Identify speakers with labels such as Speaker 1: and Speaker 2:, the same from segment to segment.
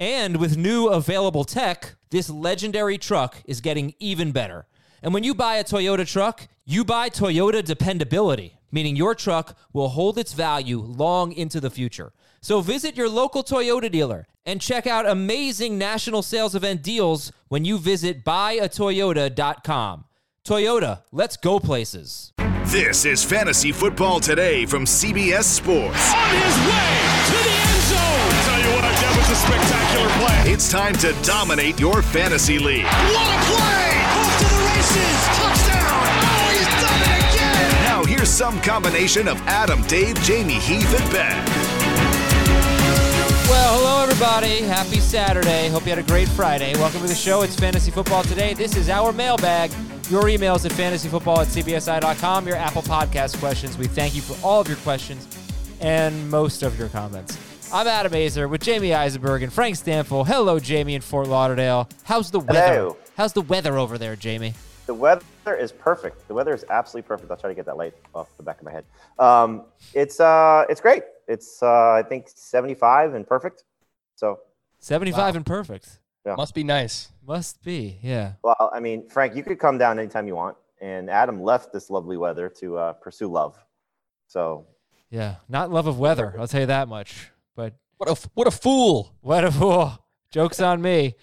Speaker 1: And with new available tech, this legendary truck is getting even better. And when you buy a Toyota truck, you buy Toyota dependability, meaning your truck will hold its value long into the future. So visit your local Toyota dealer and check out amazing national sales event deals when you visit buyatoyota.com. Toyota, let's go places.
Speaker 2: This is Fantasy Football Today from CBS Sports.
Speaker 3: On his way to the end zone.
Speaker 4: I tell you what, that was a spectacular play.
Speaker 2: It's time to dominate your fantasy league.
Speaker 3: What a play! Off to the races. Touchdown. Oh, he's done it again.
Speaker 2: Now here's some combination of Adam, Dave, Jamey, Heath, and Ben.
Speaker 1: Well, hello everybody. Happy Saturday. Hope you had a great Friday. Welcome to the show. It's Fantasy Football Today. This is our mailbag. Your emails at fantasyfootball at cbsi.com. Your Apple Podcast questions. We thank you for all of your questions and most of your comments. I'm Adam Aizer with Jamey Eisenberg and Frank Stampfl. Hello, Jamey in Fort Lauderdale. How's the weather?
Speaker 5: Hello.
Speaker 1: How's the weather over there, Jamey?
Speaker 5: The weather is perfect. The weather is absolutely perfect. I'll try to get that light off the back of my head. Um, it's uh, it's great. It's uh, I think 75 and perfect. So
Speaker 1: 75 and perfect.
Speaker 5: Yeah.
Speaker 6: Must be nice.
Speaker 1: Must be, yeah.
Speaker 5: well, I mean, Frank, you could come down anytime you want. And Adam left this lovely weather to uh, pursue love. So
Speaker 1: Yeah. Not love of weather, I'll tell you that much. But
Speaker 6: What a what a fool.
Speaker 1: What a fool. Joke's on me.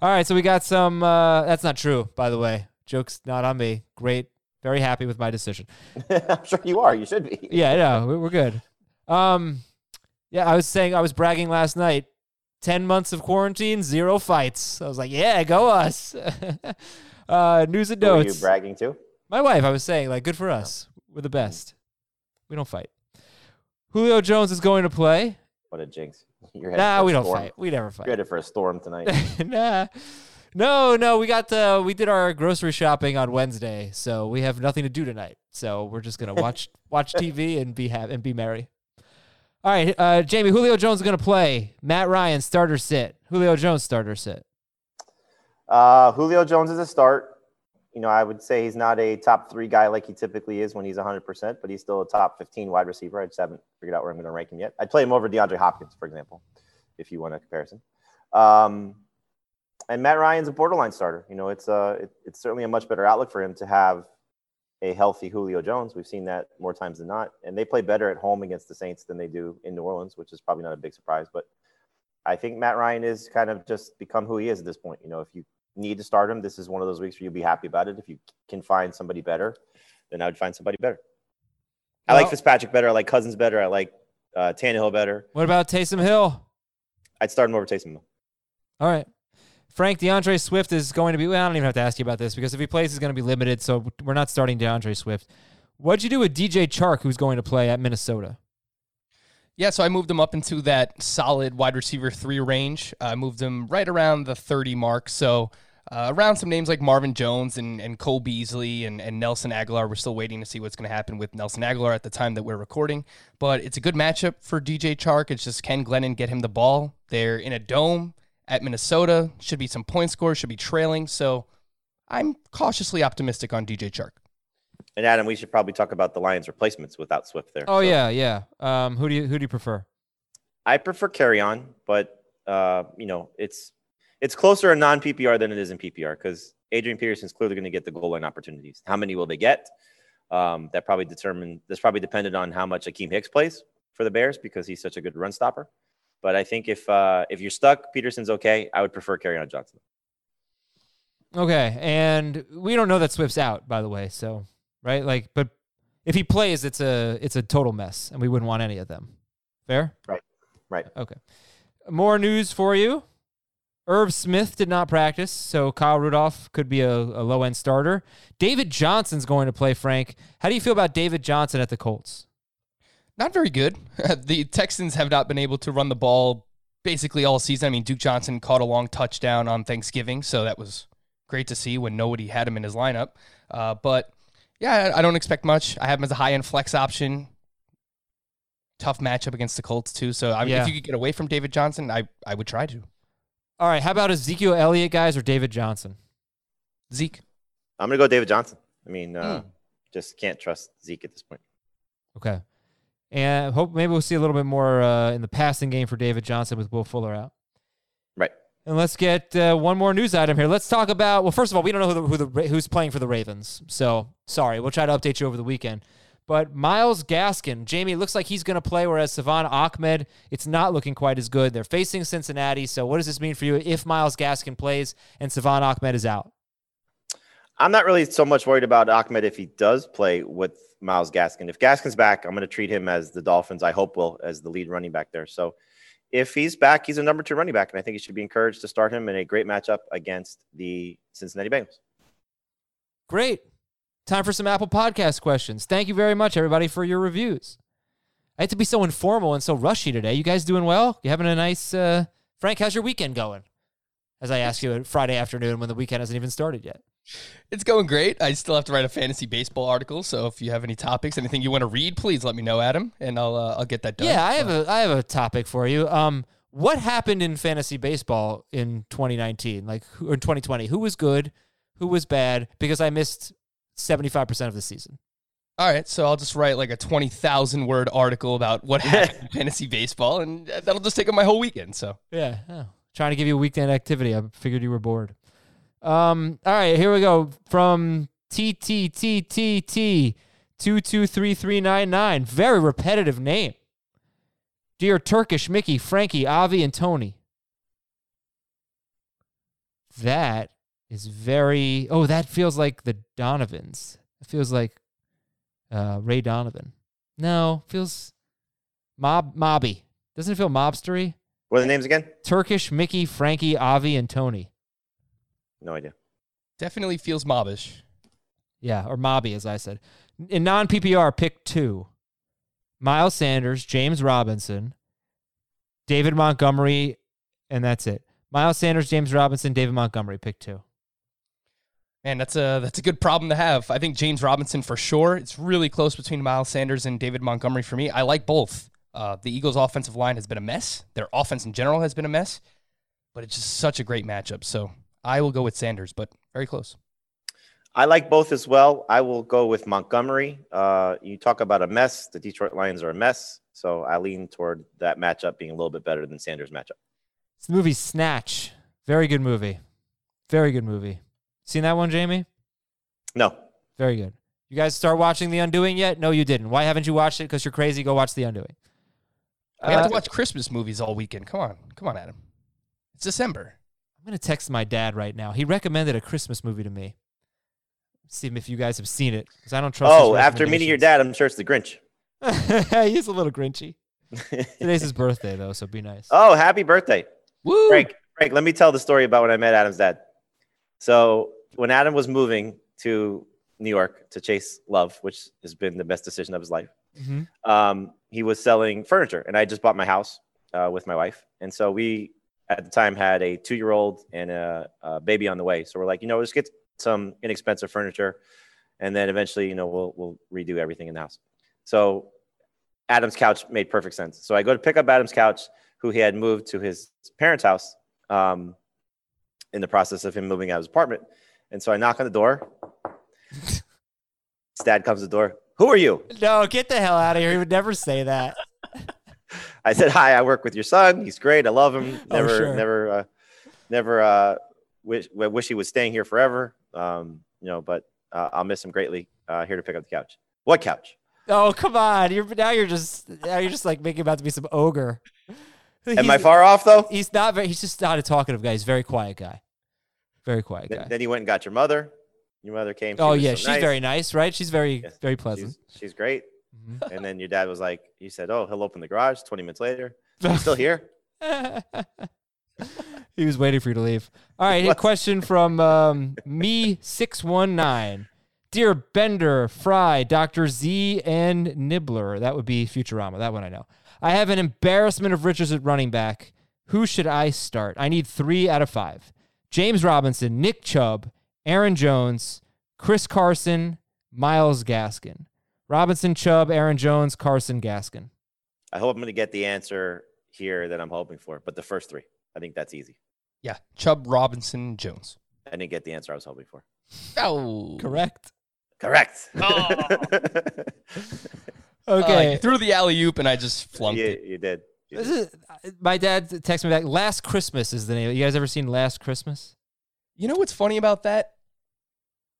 Speaker 1: All right, so we got some. Uh, that's not true, by the way. Joke's not on me. Great. Very happy with my decision.
Speaker 5: I'm sure you are. You should be.
Speaker 1: Yeah, no, we- we're good. Um, yeah, I was saying, I was bragging last night. 10 months of quarantine, zero fights. I was like, yeah, go us. uh, news and
Speaker 5: Who are you bragging to?
Speaker 1: My wife, I was saying, like, good for us. We're the best. We don't fight. Julio Jones is going to play.
Speaker 5: What a jinx. You're
Speaker 1: Nah, we don't
Speaker 5: storm.
Speaker 1: fight. We never fight.
Speaker 5: You're headed for a storm tonight.
Speaker 1: nah. No, no, we got uh we did our grocery shopping on Wednesday, so we have nothing to do tonight. So we're just gonna watch watch TV and be ha- and be merry. All right, uh, Jamey, Julio Jones is gonna play. Matt Ryan starter sit. Julio Jones starter sit.
Speaker 5: Uh, Julio Jones is a start. You know, I would say he's not a top three guy like he typically is when he's 100%, but he's still a top 15 wide receiver. I just haven't figured out where I'm going to rank him yet. I'd play him over DeAndre Hopkins, for example, if you want a comparison. Um, and Matt Ryan's a borderline starter. You know, it's, uh, it, it's certainly a much better outlook for him to have a healthy Julio Jones. We've seen that more times than not. And they play better at home against the Saints than they do in New Orleans, which is probably not a big surprise. But I think Matt Ryan is kind of just become who he is at this point. You know, if you need to start him, this is one of those weeks where you'll be happy about it. If you can find somebody better, then I would find somebody better. I like Fitzpatrick better. I like Cousins better. I like uh, Tannehill better.
Speaker 1: What about Taysom Hill?
Speaker 5: I'd start him over Taysom. Hill.
Speaker 1: All right. Frank D'Andre Swift is going to be. Well, I don't even have to ask you about this because if he plays, he's going to be limited. So we're not starting D'Andre Swift. What'd you do with DJ Chark, who's going to play at Minnesota?
Speaker 6: Yeah, so I moved him up into that solid wide receiver three range. I moved him right around the 30 mark. So uh, around some names like Marvin Jones and, and Cole Beasley and, and Nelson Agholor. We're still waiting to see what's going to happen with Nelson Agholor at the time that we're recording. But it's a good matchup for DJ Chark. It's just can Glennon get him the ball? They're in a dome at Minnesota. Should be some point scores, should be trailing. So I'm cautiously optimistic on DJ Chark.
Speaker 5: And Adam, we should probably talk about the Lions' replacements without Swift there.
Speaker 1: Oh
Speaker 5: So
Speaker 1: yeah, yeah. Um, who do you who do you prefer?
Speaker 5: I prefer Kerryon, but uh, you know, it's it's closer in non PPR than it is in PPR because Adrian Peterson's clearly going to get the goal line opportunities. How many will they get? Um, that probably determined. that's probably dependent on how much Akiem Hicks plays for the Bears because he's such a good run stopper. But I think if uh, if you're stuck, Peterson's okay. I would prefer Kerryon Johnson.
Speaker 1: Okay, and we don't know that Swift's out, by the way. So right, like, but if he plays, it's a it's a total mess, and we wouldn't want any of them. Fair.
Speaker 5: Right. Right.
Speaker 1: Okay. More news for you. Irv Smith did not practice, so Kyle Rudolph could be a, a low end starter. David Johnson's going to play, Frank. How do you feel about David Johnson at the Colts?
Speaker 6: Not very good. the Texans have not been able to run the ball basically all season. I mean, Duke Johnson caught a long touchdown on Thanksgiving, so that was great to see when nobody had him in his lineup. Uh, but yeah, I don't expect much. I have him as a high end flex option. Tough matchup against the Colts too. So I mean,
Speaker 1: Yeah.
Speaker 6: if you could get away from David Johnson, I I would try to.
Speaker 1: All right, how about Ezekiel Elliott, guys, or David Johnson?
Speaker 6: Zeke.
Speaker 5: I'm gonna go David Johnson. I mean, uh,
Speaker 6: Hmm.
Speaker 5: just can't trust Zeke at this point.
Speaker 1: Okay. And hope maybe we'll see a little bit more uh, in the passing game for David Johnson with Will Fuller out.
Speaker 5: Right.
Speaker 1: And let's get uh, one more news item here. Let's talk about. Well, first of all, we don't know who the, who the who's playing for the Ravens, so sorry. We'll try to update you over the weekend. But Myles Gaskin, Jamey, looks like he's going to play, whereas Salvon Ahmed, it's not looking quite as good. They're facing Cincinnati, so what does this mean for you if Myles Gaskin plays and Salvon Ahmed is out?
Speaker 5: I'm not really so much worried about Ahmed if he does play with Myles Gaskin. If Gaskin's back, I'm going to treat him as the Dolphins, I hope, will as the lead running back there. So if he's back, he's a number two running back, and I think he should be encouraged to start him in a great matchup against the Cincinnati Bengals.
Speaker 1: Great. Time for some Apple Podcast questions. Thank you very much, everybody, for your reviews. I had to be so informal and so rushy today. You guys doing well? You having a nice uh Frank, how's your weekend going? As I ask you Friday afternoon when the weekend hasn't even started yet.
Speaker 6: It's going great. I still have to write a fantasy baseball article, so if you have any topics, anything you want to read, please let me know, Adam, and I'll uh, I'll get that done.
Speaker 1: Yeah, I have a I have a topic for you. Um what happened in fantasy baseball in 2019? Like who- or 2020? Who was good? Who was bad? Because I missed 75% of the season.
Speaker 6: All right, so I'll just write like a twenty thousand word article about what happened in fantasy baseball, and that'll just take up my whole weekend. So
Speaker 1: Yeah. Oh, trying to give you a weekend activity. I figured you were bored. Um, all right, here we go. From TTTTT two two three three nine nine. Very repetitive name. Dear Turkish, Mickey, Frankie, Avi, and Tony. That is very oh, that feels like the Donovans. It feels like uh Ray Donovan. No, feels mob mobby. Doesn't it feel mobstery?
Speaker 5: What are the names again?
Speaker 1: Turkish, Mickey, Frankie, Avi, and Tony.
Speaker 5: No idea.
Speaker 6: definitely feels mobbish.
Speaker 1: Yeah, or Mobby, as I said. In non PPR, pick two Miles Sanders, James Robinson, David Montgomery, and that's it. Miles Sanders, James Robinson, David Montgomery, pick two.
Speaker 6: Man, that's a that's a good problem to have. I think James Robinson for sure. It's really close between Miles Sanders and David Montgomery for me. I like both. Uh, the Eagles' offensive line has been a mess. Their offense in general has been a mess, but it's just such a great matchup. So I will go with Sanders, but very close.
Speaker 5: I like both as well. I will go with Montgomery. Uh, you talk about a mess. The Detroit Lions are a mess. So I lean toward that matchup being a little bit better than Sanders' matchup.
Speaker 1: It's the movie Snatch. Very good movie. Very good movie. Seen that one, Jamey?
Speaker 5: No,
Speaker 1: Very good. You guys start watching The Undoing yet? No, you didn't. Why haven't you watched it? Because you're crazy. Go watch The Undoing.
Speaker 6: We have
Speaker 1: Uh,
Speaker 6: to watch Christmas movies all weekend. Come on, come on, Adam. It's December.
Speaker 1: I'm going to text my dad right now. He recommended a Christmas movie to me. See if you guys have seen it because I don't trust.
Speaker 5: Oh, after meeting your dad, I'm sure it's the Grinch.
Speaker 1: He's a little grinchy. Today's his birthday though, so be nice.
Speaker 5: oh, happy birthday,
Speaker 6: Woo!
Speaker 5: Frank. Frank, let me tell the story about when I met Adam's dad. So when Adam was moving to New York to chase love, which has been the best decision of his life,
Speaker 1: Mhm.
Speaker 5: um, he was selling furniture, and I just bought my house uh, with my wife, and so we at the time had a two-year-old and a, a baby on the way. So we're like, you know, let's get some inexpensive furniture, and then eventually, you know, we'll we'll redo everything in the house. So Adam's couch made perfect sense. So I go to pick up Adam's couch, who he had moved to his parents' house um, in the process of him moving out of his apartment. And so I knock on the door. his dad comes to the door. Who are you?
Speaker 1: No, get the hell out of here. He would never say that.
Speaker 5: I said, "Hi, I work with your son. He's great. I love him.
Speaker 1: Oh,
Speaker 5: Never,
Speaker 1: sure.
Speaker 5: never, uh, never uh, wish wish he was staying here forever. Um, you know, but uh, I'll miss him greatly. Uh, here to pick up the couch. What couch?
Speaker 1: Oh, come on. You're now you're just now you're just like making about to be some ogre.
Speaker 5: Am I far off though?
Speaker 1: He's not very he's just not a talkative guy. He's a very quiet guy. Very quiet
Speaker 5: Then,
Speaker 1: guy.
Speaker 5: then he went and got your mother. Your mother came. She
Speaker 1: Oh yeah,
Speaker 5: so
Speaker 1: she's
Speaker 5: nice.
Speaker 1: very nice, right? She's very
Speaker 5: Yes.
Speaker 1: very pleasant.
Speaker 5: She's, she's great.
Speaker 1: Mhm.
Speaker 5: And then your dad was like, you said, oh, he'll open the garage 20 minutes later. He's still here.
Speaker 1: he was waiting for you to leave. All right, a question from um, me six one nine. Dear Bender, Fry, Dr. Z, and Nibbler. That would be Futurama. That one I know. I have an embarrassment of riches at running back. Who should I start? I need three out of five. James Robinson, Nick Chubb, Aaron Jones, Chris Carson, Myles Gaskin. Robinson, Chubb, Aaron Jones, Carson, Gaskin.
Speaker 5: I hope I'm going to get the answer here that I'm hoping for, but the first three, I think that's easy.
Speaker 6: Yeah, Chubb, Robinson, Jones.
Speaker 5: I didn't get the answer I was hoping for.
Speaker 6: Oh,
Speaker 1: Correct.
Speaker 5: Correct.
Speaker 1: Okay.
Speaker 6: Uh, threw the alley oop and I just flunked
Speaker 5: you,
Speaker 6: it.
Speaker 5: you did. You
Speaker 1: This
Speaker 5: did.
Speaker 1: is, my dad texted me back. Last Christmas is the name. You guys ever seen Last Christmas?
Speaker 6: You know what's funny about that?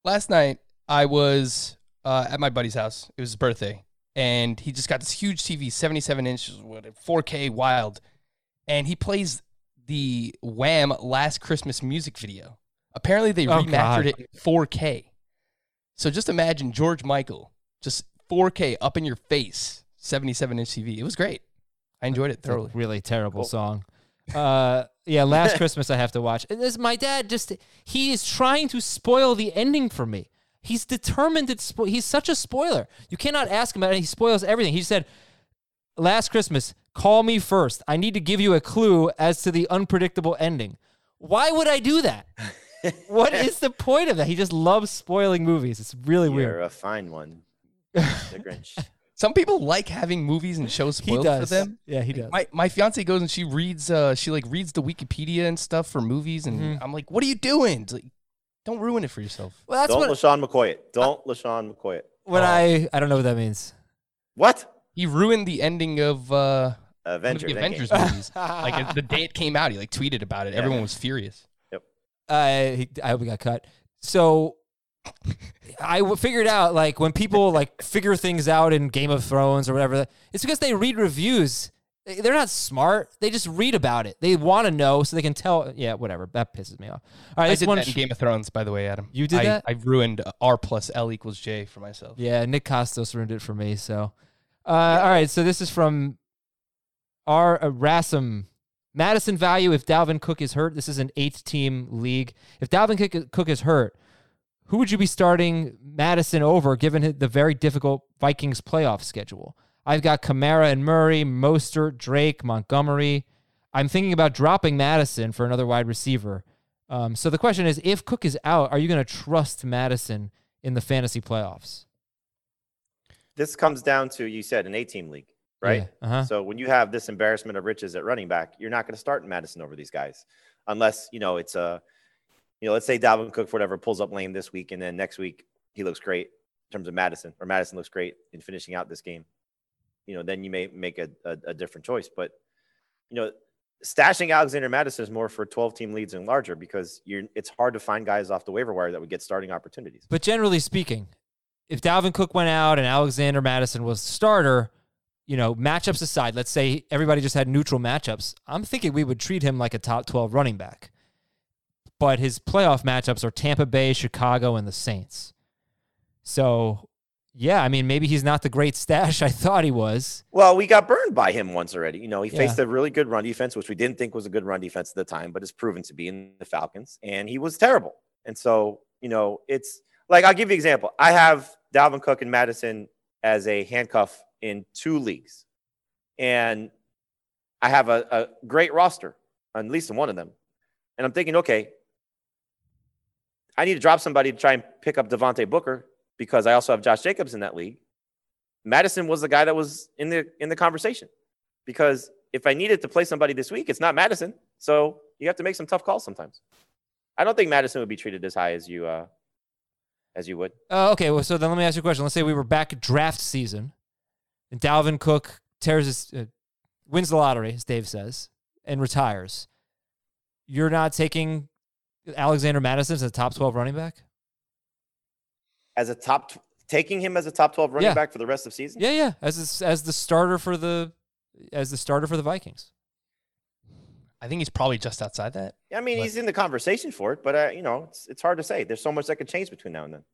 Speaker 6: Last night I was uh, at my buddy's house. It was his birthday, and he just got this huge TV, 77 inches, what, 4K, wild, and he plays the Wham! Last Christmas music video. Apparently, they
Speaker 1: Oh,
Speaker 6: remastered
Speaker 1: God.
Speaker 6: it in 4K. So just imagine George Michael, just 4K up in your face, 77 inch TV. It was great. I enjoyed it
Speaker 1: It's a
Speaker 6: thoroughly.
Speaker 1: really terrible
Speaker 5: Cool.
Speaker 1: song. Uh, yeah, Last Christmas I have to watch. And this my dad just he is trying to spoil the ending for me. He's determined to spo- he's such a spoiler. You cannot ask him about it. He spoils everything. He said, "Last Christmas, call me first. I need to give you a clue as to the unpredictable ending." Why would I do that? what is the point of that? He just loves spoiling movies. It's really
Speaker 5: You're
Speaker 1: weird.
Speaker 5: a fine one, the Grinch.
Speaker 6: Some people like having movies and shows
Speaker 1: He
Speaker 6: spoiled
Speaker 1: does.
Speaker 6: for them.
Speaker 1: Yeah, he does.
Speaker 6: My my fiance goes and she reads uh she like reads the Wikipedia and stuff for movies and
Speaker 1: Mm-hmm.
Speaker 6: I'm like, what are you doing? It's like, don't ruin it for yourself.
Speaker 1: well, that's
Speaker 5: Don't
Speaker 1: what
Speaker 5: LaShawn McCoy it. Don't LaShawn McCoy it.
Speaker 1: when I I don't know what that means.
Speaker 5: What?
Speaker 6: He ruined the ending of uh one of
Speaker 5: Avengers.
Speaker 6: the
Speaker 5: Endgame.
Speaker 6: Avengers movies. like the day it came out, he like tweeted about it.
Speaker 5: Yeah.
Speaker 6: Everyone was furious.
Speaker 1: I he- I hope he got cut. So I figured out like when people like figure things out in Game of Thrones or whatever, it's because they read reviews. They- They're not smart. They just read about it. They want to know so they can tell. Yeah, whatever. That pisses me off. All right,
Speaker 6: I did
Speaker 1: one.
Speaker 6: that in Game of Thrones, by the way, Adam.
Speaker 1: You did
Speaker 6: I,
Speaker 1: that?
Speaker 6: I ruined R plus L equals J for myself.
Speaker 1: Yeah, Nick Kostos ruined it for me. So, uh, all right. So this is from R uh, Rassam. Mattison value if Dalvin Cook is hurt. This is an eight-team league. If Dalvin Cook is hurt, who would you be starting Mattison over, given the very difficult Vikings playoff schedule? I've got Kamara and Murray, Mostert, Drake, Montgomery. I'm thinking about dropping Mattison for another wide receiver. Um, so the question is, if Cook is out, are you going to trust Mattison in the fantasy playoffs?
Speaker 5: This comes down to you said an eight-team league, right?
Speaker 1: Yeah, uh-huh.
Speaker 5: So when you have this embarrassment of riches at running back, you're not going to start Mattison over these guys, unless you know it's a, you know, let's say Dalvin Cook for whatever pulls up lame this week, and then next week he looks great in terms of Mattison, or Mattison looks great in finishing out this game. You know, then you may make a, a, a different choice, but you know, stashing Alexander Mattison is more for 12 team leads and larger because you're it's hard to find guys off the waiver wire that would get starting opportunities.
Speaker 1: But generally speaking, if Dalvin Cook went out and Alexander Mattison was the starter, you know, matchups aside, let's say everybody just had neutral matchups, I'm thinking we would treat him like a top 12 running back. But his playoff matchups are Tampa Bay, Chicago, and the Saints. So, yeah, I mean, maybe he's not the great stash I thought he was.
Speaker 5: Well, we got burned by him once already. You know, he
Speaker 1: Yeah.
Speaker 5: faced a really good run defense, which we didn't think was a good run defense at the time, but it's proven to be in the Falcons, and he was terrible. And so, you know, it's like I'll give you an example. I have Dalvin Cook and Mattison as a handcuff in two leagues, and I have a, a great roster, at least in one of them. And I'm thinking, okay, I need to drop somebody to try and pick up Devontae Booker because I also have Josh Jacobs in that league. Mattison was the guy that was in the in the conversation because if I needed to play somebody this week, it's not Mattison. So you have to make some tough calls sometimes. I don't think Mattison would be treated as high as you uh, as you would.
Speaker 1: Uh, okay, well, so then let me ask you a question. Let's say we were back draft season, and Dalvin Cook tears his, uh, wins the lottery, as Dave says, and retires. You're not taking Alexander Mattison as a top 12 running back?
Speaker 5: As a top, tw- taking him as a top twelve running
Speaker 1: Yeah.
Speaker 5: back for the rest of the season.
Speaker 1: Yeah, yeah, as as the starter for the as the starter for the Vikings.
Speaker 6: I think he's probably just outside that.
Speaker 5: Yeah, I mean,
Speaker 6: But-
Speaker 5: he's in the conversation for it, but uh, you know, it's it's hard to say. There's so much that could change between now and then.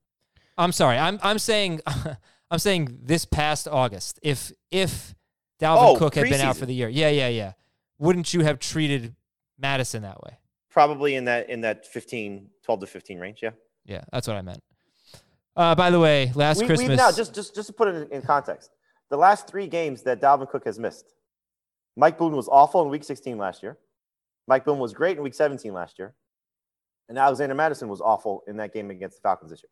Speaker 1: I'm sorry. I'm I'm saying I'm saying this past August, if if Dalvin
Speaker 5: Oh,
Speaker 1: Cook had been out for the year, yeah, yeah, yeah, wouldn't you have treated Mattison that way.
Speaker 5: Probably in that in that 15, 12 to 15 range. Yeah.
Speaker 1: Yeah, that's what I meant. Uh, by the way, last
Speaker 5: We,
Speaker 1: Christmas.
Speaker 5: we now just just just to put it in, in context, the last three games that Dalvin Cook has missed, Mike Boone was awful in Week 16 last year. Mike Boone was great in Week 17 last year, and Alexander Mattison was awful in that game against the Falcons this year.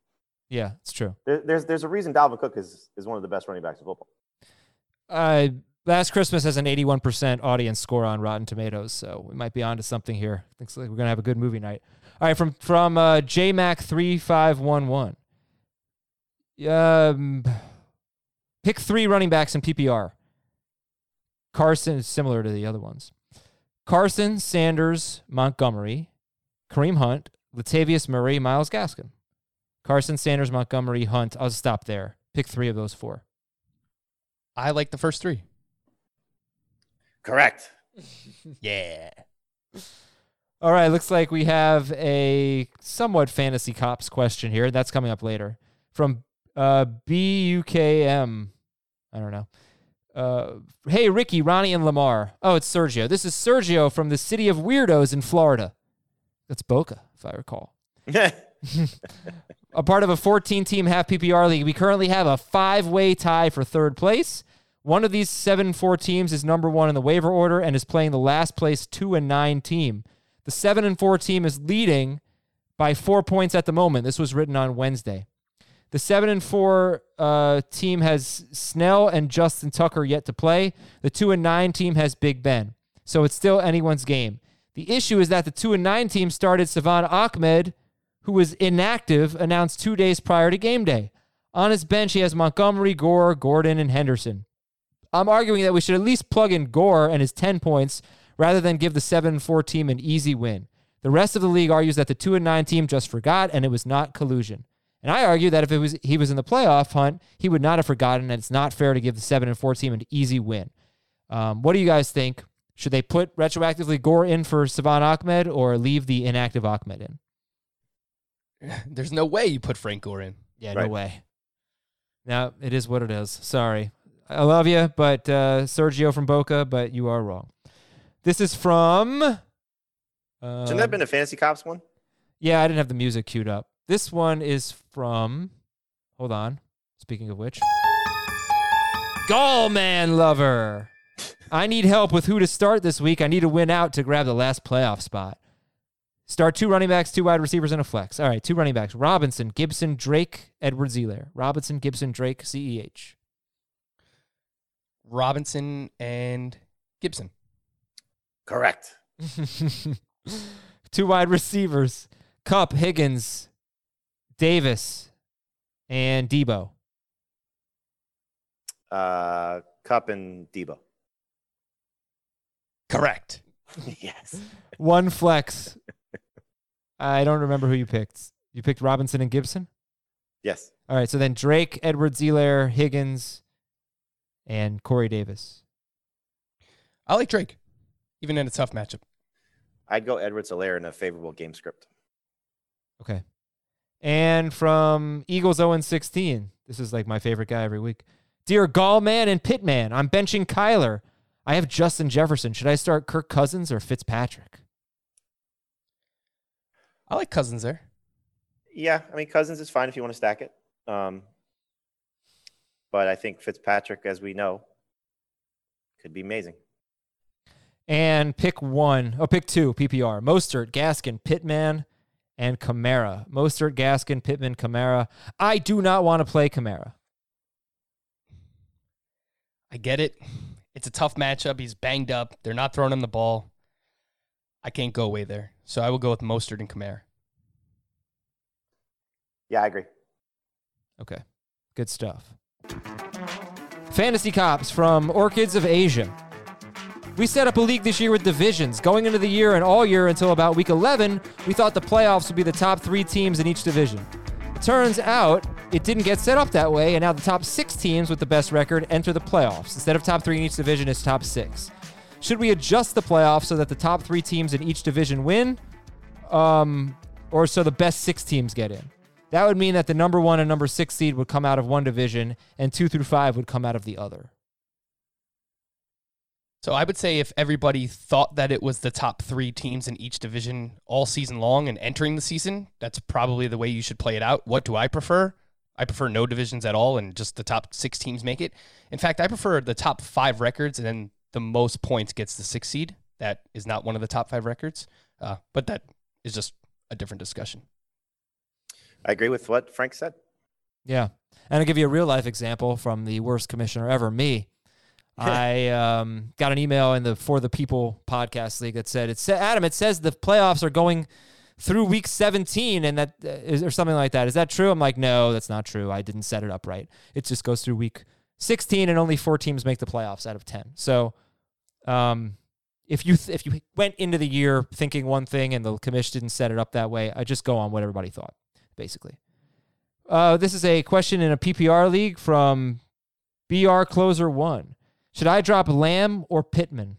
Speaker 1: yeah, it's true.
Speaker 5: There, there's there's a reason Dalvin Cook is is one of the best running backs in football.
Speaker 1: Uh, last Christmas has an 81% audience score on Rotten Tomatoes, so we might be onto something here. Looks like we're gonna have a good movie night. All right, from from uh, JMac3511. Um, pick three running backs in PPR. Carson is similar to the other ones. Carson, Sanders, Montgomery, Kareem Hunt, Latavius Murray, Myles Gaskin. Carson, Sanders, Montgomery, Hunt. I'll stop there. Pick three of those four.
Speaker 6: I like the first three.
Speaker 5: Correct.
Speaker 6: Yeah.
Speaker 1: All right, looks like we have a somewhat fantasy cops question here. That's coming up later from uh, BUKM. I don't know. Uh, hey, Ricky, Ronnie, and Lamar. Oh, it's Sergio. This is Sergio from the city of weirdos in Florida. That's Boca, if I recall. a part of a 14 team half PPR league. We currently have a five way tie for third place. One of these 7 4 teams is number one in the waiver order and is playing the last place 2 and 9 team. The 7 and 4 team is leading by four points at the moment. This was written on Wednesday. The 7 and 4 uh, team has Snell and Justin Tucker yet to play. The 2 and 9 team has Big Ben. So it's still anyone's game. The issue is that the 2 and 9 team started Salvon Ahmed who was inactive, announced two days prior to game day. On his bench, he has Montgomery, Gore, Gordon, and Henderson. I'm arguing that we should at least plug in Gore and his 10 points rather than give the 7 4 team an easy win. The rest of the league argues that the 2 and 9 team just forgot and it was not collusion. And I argue that if it was he was in the playoff hunt, he would not have forgotten, and it's not fair to give the 7 and 4 team an easy win. Um, what do you guys think? Should they put retroactively Gore in for Salvon Ahmed or leave the inactive Ahmed in?
Speaker 6: There's no way you put Frank Gore in.
Speaker 1: Yeah, no way. No, it is what it is. Sorry. I love you, but uh, Sergio from Boca, but you are wrong. This is from. Uh,
Speaker 5: Shouldn't that have been a fantasy cops one?
Speaker 1: yeah, I didn't have the music queued up. This one is from. Hold on. Speaking of which. Gallman Lover. I need help with who to start this week. I need to win out to grab the last playoff spot. Start two running backs, two wide receivers, and a flex. All right, two running backs Robinson, Gibson, Drake, Edwards-Helaire. Robinson, Gibson, Drake, E CEH.
Speaker 6: Robinson and Gibson.
Speaker 5: Correct.
Speaker 1: two wide receivers Kupp, Higgins, Davis, and Debo.
Speaker 5: Uh, Kupp and Debo.
Speaker 6: Correct.
Speaker 5: yes.
Speaker 1: One flex. I don't remember who you picked. You picked Robinson and Gibson?
Speaker 5: Yes.
Speaker 1: All right, so then Drake, Edwards-Helaire, Higgins, and Corey Davis.
Speaker 6: I like Drake, even in a tough matchup.
Speaker 5: I'd go Edwards-Helaire in a favorable game script.
Speaker 1: Okay. And from Eagles 0 16. This is like my favorite guy every week. Dear Gallman and Pitman, I'm benching Kyler. I have Justin Jefferson. Should I start Kirk Cousins or Fitzpatrick?
Speaker 6: I like Cousins there.
Speaker 5: Yeah, I mean Cousins is fine if you want to stack it. Um, but I think Fitzpatrick, as we know, could be amazing.
Speaker 1: And pick one. Oh, pick two. PPR. Mostert, Gaskin, Pittman, and Kamara. Mostert, Gaskin, Pittman, Kamara. I do not want to play Kamara.
Speaker 6: I get it. It's a tough matchup. He's banged up. They're not throwing him the ball. I can't go away there. So I will go with Mostert and Kamara.
Speaker 5: Yeah, I agree.
Speaker 1: Okay. Good stuff. Fantasy Cops from Orchids of Asia. We set up a league this year with divisions. Going into the year and all year until about week 11, we thought the playoffs would be the top three teams in each division. It turns out it didn't get set up that way, and now the top six teams with the best record enter the playoffs. Instead of top three in each division, it's top six. Should we adjust the playoffs so that the top three teams in each division win, um, or so the best six teams get in? That would mean that the number one and number six seed would come out of one division, and two through five would come out of the other.
Speaker 6: So I would say if everybody thought that it was the top three teams in each division all season long and entering the season, that's probably the way you should play it out. What do I prefer? I prefer no divisions at all and just the top six teams make it. In fact, I prefer the top five records and then the most points gets the six seed. That is not one of the top five records, uh, but that is just a different discussion.
Speaker 5: I agree with what Frank said.
Speaker 1: Yeah. And I'll give you a real life example from the worst commissioner ever, me. I um, got an email in the For the People podcast league that said, "It said Adam, it says the playoffs are going through week 17 and that uh, is or something like that. Is that true?" I'm like, "No, that's not true. I didn't set it up right. It just goes through week 16 and only four teams make the playoffs out of 10." So, um, if you th- if you went into the year thinking one thing and the commission didn't set it up that way, I just go on what everybody thought, basically. Uh, this is a question in a PPR league from BR Closer One. Should I drop Lamb or Pittman?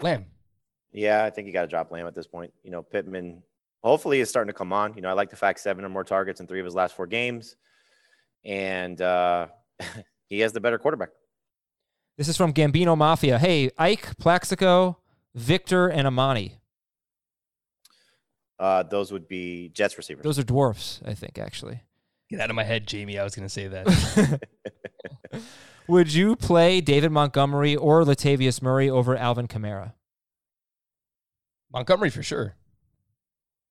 Speaker 6: Lamb.
Speaker 5: Yeah, I think you got to drop Lamb at this point. You know, Pittman hopefully is starting to come on. You know, I like the fact seven or more targets in three of his last four games, and uh, he has the better quarterback.
Speaker 1: This is from Gambino Mafia. Hey, Ike, Plaxico, Victor, and Amani.
Speaker 5: Uh, those would be Jets receivers.
Speaker 1: Those are dwarfs, I think, actually.
Speaker 6: Get out of my head, Jamey. I was going to say that.
Speaker 1: Would you play David Montgomery or Latavius Murray over Alvin Kamara?
Speaker 6: Montgomery for sure.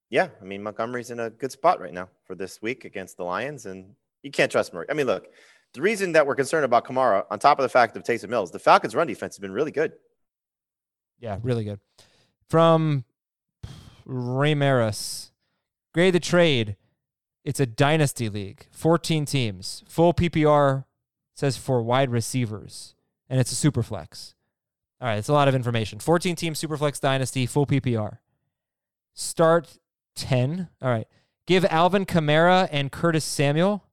Speaker 5: Yeah, I mean Montgomery's in a good spot right now for this week against the Lions, and you can't trust Murray. I mean, look, the reason that we're concerned about Kamara, on top of the fact of Taysom Mills, the Falcons' run defense has been really good.
Speaker 1: Yeah, really good. From Ramirez, grade the trade. It's a dynasty league, 14 teams, full PPR says for wide receivers, and it's a super flex. All right, it's a lot of information. 14 team super flex dynasty, full PPR. Start 10. All right. Give Alvin Kamara and Curtis Samuel.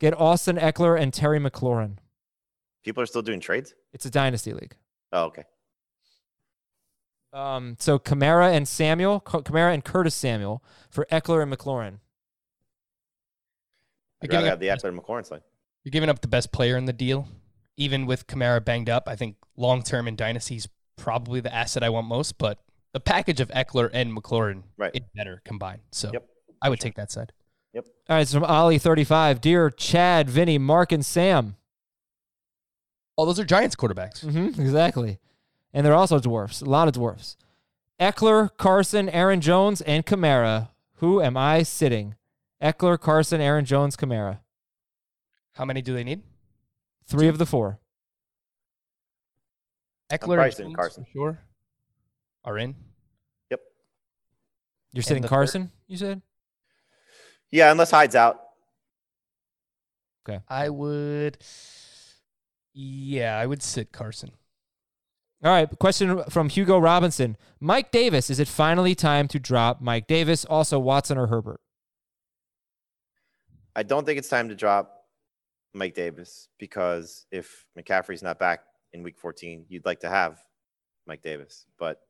Speaker 1: Get Austin Ekeler and Terry McLaurin.
Speaker 5: People are still doing trades.
Speaker 1: It's a dynasty league.
Speaker 5: Oh, okay.
Speaker 1: Um, so Kamara and Samuel, Kamara and Curtis Samuel for Ekeler and McLaurin.
Speaker 5: I'd rather have the Ekeler and McLaurin side.
Speaker 6: You're giving up the best player in the deal, even with Kamara banged up. I think long term in dynasties probably the asset I want most, but the package of Ekeler and McLaurin
Speaker 5: right.
Speaker 6: is better combined. So
Speaker 5: yep.
Speaker 6: I would sure. take that side.
Speaker 5: Yep.
Speaker 1: All right, it's from Ollie thirty five. Dear Chad, Vinny, Mark, and Sam.
Speaker 6: Oh, those are Giants quarterbacks.
Speaker 1: Mm-hmm, exactly, and they're also dwarfs. A lot of dwarfs. Ekeler, Carson, Aaron Jones, and Kamara. Who am I sitting? Ekeler, Carson, Aaron Jones, Kamara.
Speaker 6: How many do they need?
Speaker 1: Three of the four.
Speaker 6: Ekeler and Jones, Carson. sure. Are in.
Speaker 5: Yep.
Speaker 1: You're sitting Carson, third? you said?
Speaker 5: Yeah, unless Hyde's out.
Speaker 1: Okay.
Speaker 6: I would yeah, I would sit Carson.
Speaker 1: All right, question from Hugo Robinson. Mike Davis, is it finally time to drop Mike Davis? Also Watson or Herbert?
Speaker 5: I don't think it's time to drop Mike Davis because if McCaffrey's not back in week 14, you'd like to have Mike Davis. But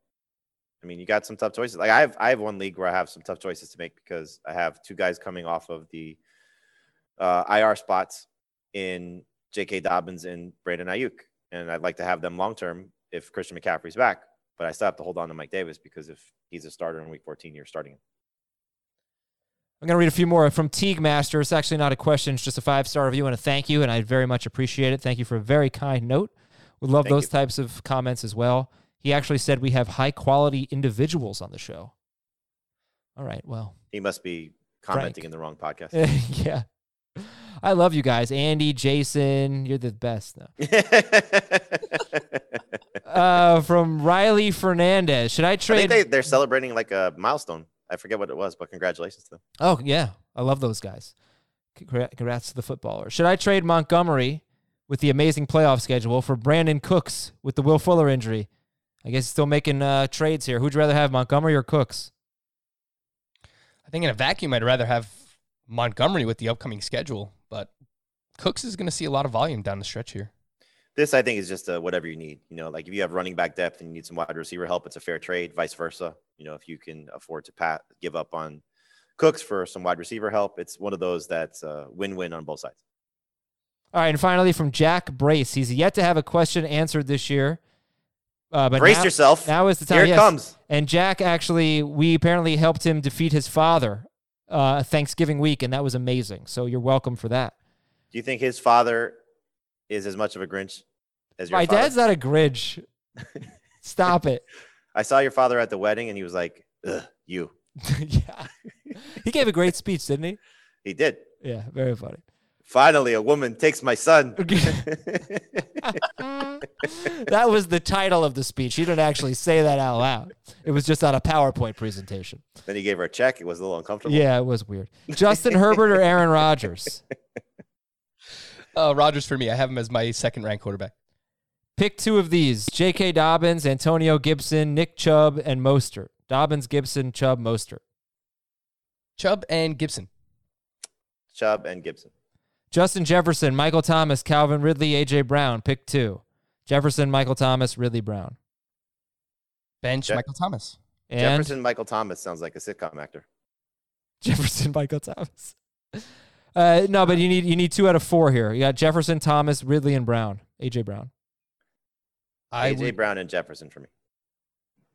Speaker 5: I mean, you got some tough choices. Like I have, I have one league where I have some tough choices to make because I have two guys coming off of the uh, IR spots in J.K. Dobbins and Brandon Aiyuk. and I'd like to have them long term if Christian McCaffrey's back. But I still have to hold on to Mike Davis because if he's a starter in week 14, you're starting him.
Speaker 1: I'm going to read a few more from Teague Master. It's actually not a question, it's just a five star review and a thank you, and I very much appreciate it. Thank you for a very kind note. We love thank those you. types of comments as well. He actually said we have high quality individuals on the show. All right, well.
Speaker 5: He must be commenting Frank. in the wrong podcast.
Speaker 1: yeah. I love you guys. Andy, Jason, you're the best. No. uh, from Riley Fernandez. Should I trade?
Speaker 5: I think they, they're celebrating like a milestone. I forget what it was, but congratulations to them.
Speaker 1: Oh yeah, I love those guys. Congrats to the footballer. Should I trade Montgomery with the amazing playoff schedule for Brandin Cooks with the Will Fuller injury? I guess he's still making uh, trades here. Who'd you rather have, Montgomery or Cooks?
Speaker 6: I think in a vacuum, I'd rather have Montgomery with the upcoming schedule, but Cooks is going to see a lot of volume down the stretch here.
Speaker 5: This, I think, is just a, whatever you need. You know, like if you have running back depth and you need some wide receiver help, it's a fair trade. Vice versa. You know, if you can afford to pat, give up on Cooks for some wide receiver help, it's one of those that's a win-win on both sides.
Speaker 1: All right, and finally from Jack Brace. He's yet to have a question answered this year. Uh, but
Speaker 5: Brace
Speaker 1: now-
Speaker 5: yourself.
Speaker 1: Now is the time.
Speaker 5: Here it
Speaker 1: yes.
Speaker 5: comes.
Speaker 1: And Jack actually, we apparently helped him defeat his father uh, Thanksgiving week, and that was amazing. So you're welcome for that.
Speaker 5: Do you think his father is as much of a Grinch as your
Speaker 1: My
Speaker 5: father?
Speaker 1: dad's not a Grinch. Stop it.
Speaker 5: I saw your father at the wedding, and he was like, Ugh, "You."
Speaker 1: yeah. He gave a great speech, didn't he?
Speaker 5: He did.
Speaker 1: Yeah, very funny.
Speaker 5: Finally, a woman takes my son.
Speaker 1: that was the title of the speech. He didn't actually say that out loud. It was just on a PowerPoint presentation.
Speaker 5: then he gave her a check. It was a little uncomfortable.
Speaker 1: Yeah, it was weird. Justin Herbert or Aaron Rodgers?
Speaker 6: Uh, Rodgers for me. I have him as my second ranked quarterback.
Speaker 1: Pick two of these J.K. Dobbins, Antonio Gibson, Nick Chubb, and Mostert. Dobbins, Gibson, Chubb, Mostert.
Speaker 6: Chubb and Gibson.
Speaker 5: Chubb and Gibson.
Speaker 1: Justin Jefferson, Michael Thomas, Calvin Ridley, A.J. Brown. Pick two. Jefferson, Michael Thomas, Ridley Brown.
Speaker 6: Bench
Speaker 5: Je-
Speaker 6: Michael Thomas.
Speaker 1: And
Speaker 5: Jefferson Michael Thomas sounds like a sitcom actor.
Speaker 1: Jefferson, Michael Thomas. Uh, no, but you need you need two out of four here. You got Jefferson, Thomas, Ridley, and Brown. A.J. Brown.
Speaker 6: I
Speaker 5: AJ
Speaker 6: would,
Speaker 5: Brown and Jefferson for me.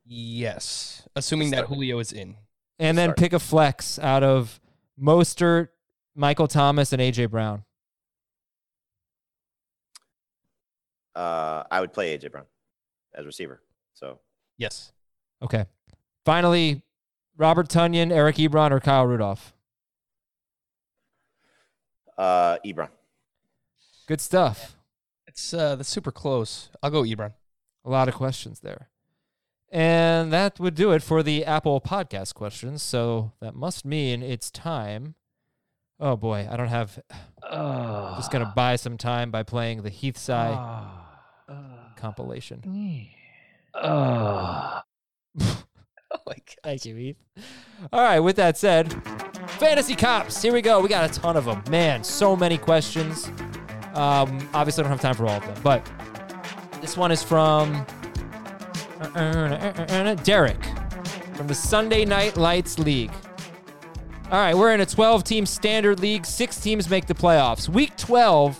Speaker 6: yes, assuming that Julio is in.
Speaker 1: And then
Speaker 5: Start.
Speaker 1: pick a flex out of Mostert, Michael Thomas, and A.J. Brown.
Speaker 5: Uh, I would play AJ Brown as receiver. So
Speaker 6: Yes.
Speaker 1: Okay. Finally, Robert Tonyan, Eric Ebron, or Kyle Rudolph.
Speaker 5: Uh, Ebron.
Speaker 1: Good stuff.
Speaker 6: It's uh that's super close. I'll go Ebron.
Speaker 1: A lot of questions there. And that would do it for the Apple podcast questions. So that must mean it's time. Oh boy, I don't have. Just going to buy some time by playing the Heathside compilation.
Speaker 6: Oh my god.
Speaker 1: Thank you, Heath. All right, with that said, Fantasy Cops, here we go. We got a ton of them. Man, so many questions. Um, obviously, I don't have time for all of them, but this one is from Derek from the Sunday Night Lights League. All right, we're in a 12 team standard league. Six teams make the playoffs. Week 12,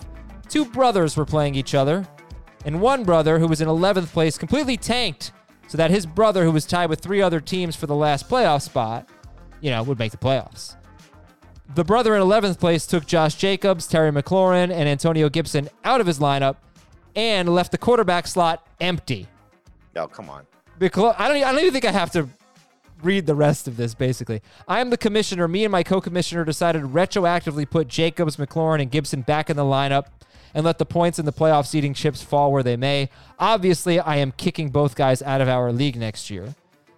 Speaker 1: two brothers were playing each other, and one brother who was in 11th place completely tanked so that his brother, who was tied with three other teams for the last playoff spot, you know, would make the playoffs. The brother in 11th place took Josh Jacobs, Terry McLaurin, and Antonio Gibson out of his lineup and left the quarterback slot empty.
Speaker 5: Oh, come on.
Speaker 1: Because I don't, I don't even think I have to read the rest of this. Basically, I am the commissioner. Me and my co-commissioner decided retroactively put Jacobs, McLaurin, and Gibson back in the lineup and let the points in the playoff seeding chips fall where they may. Obviously, I am kicking both guys out of our league next year.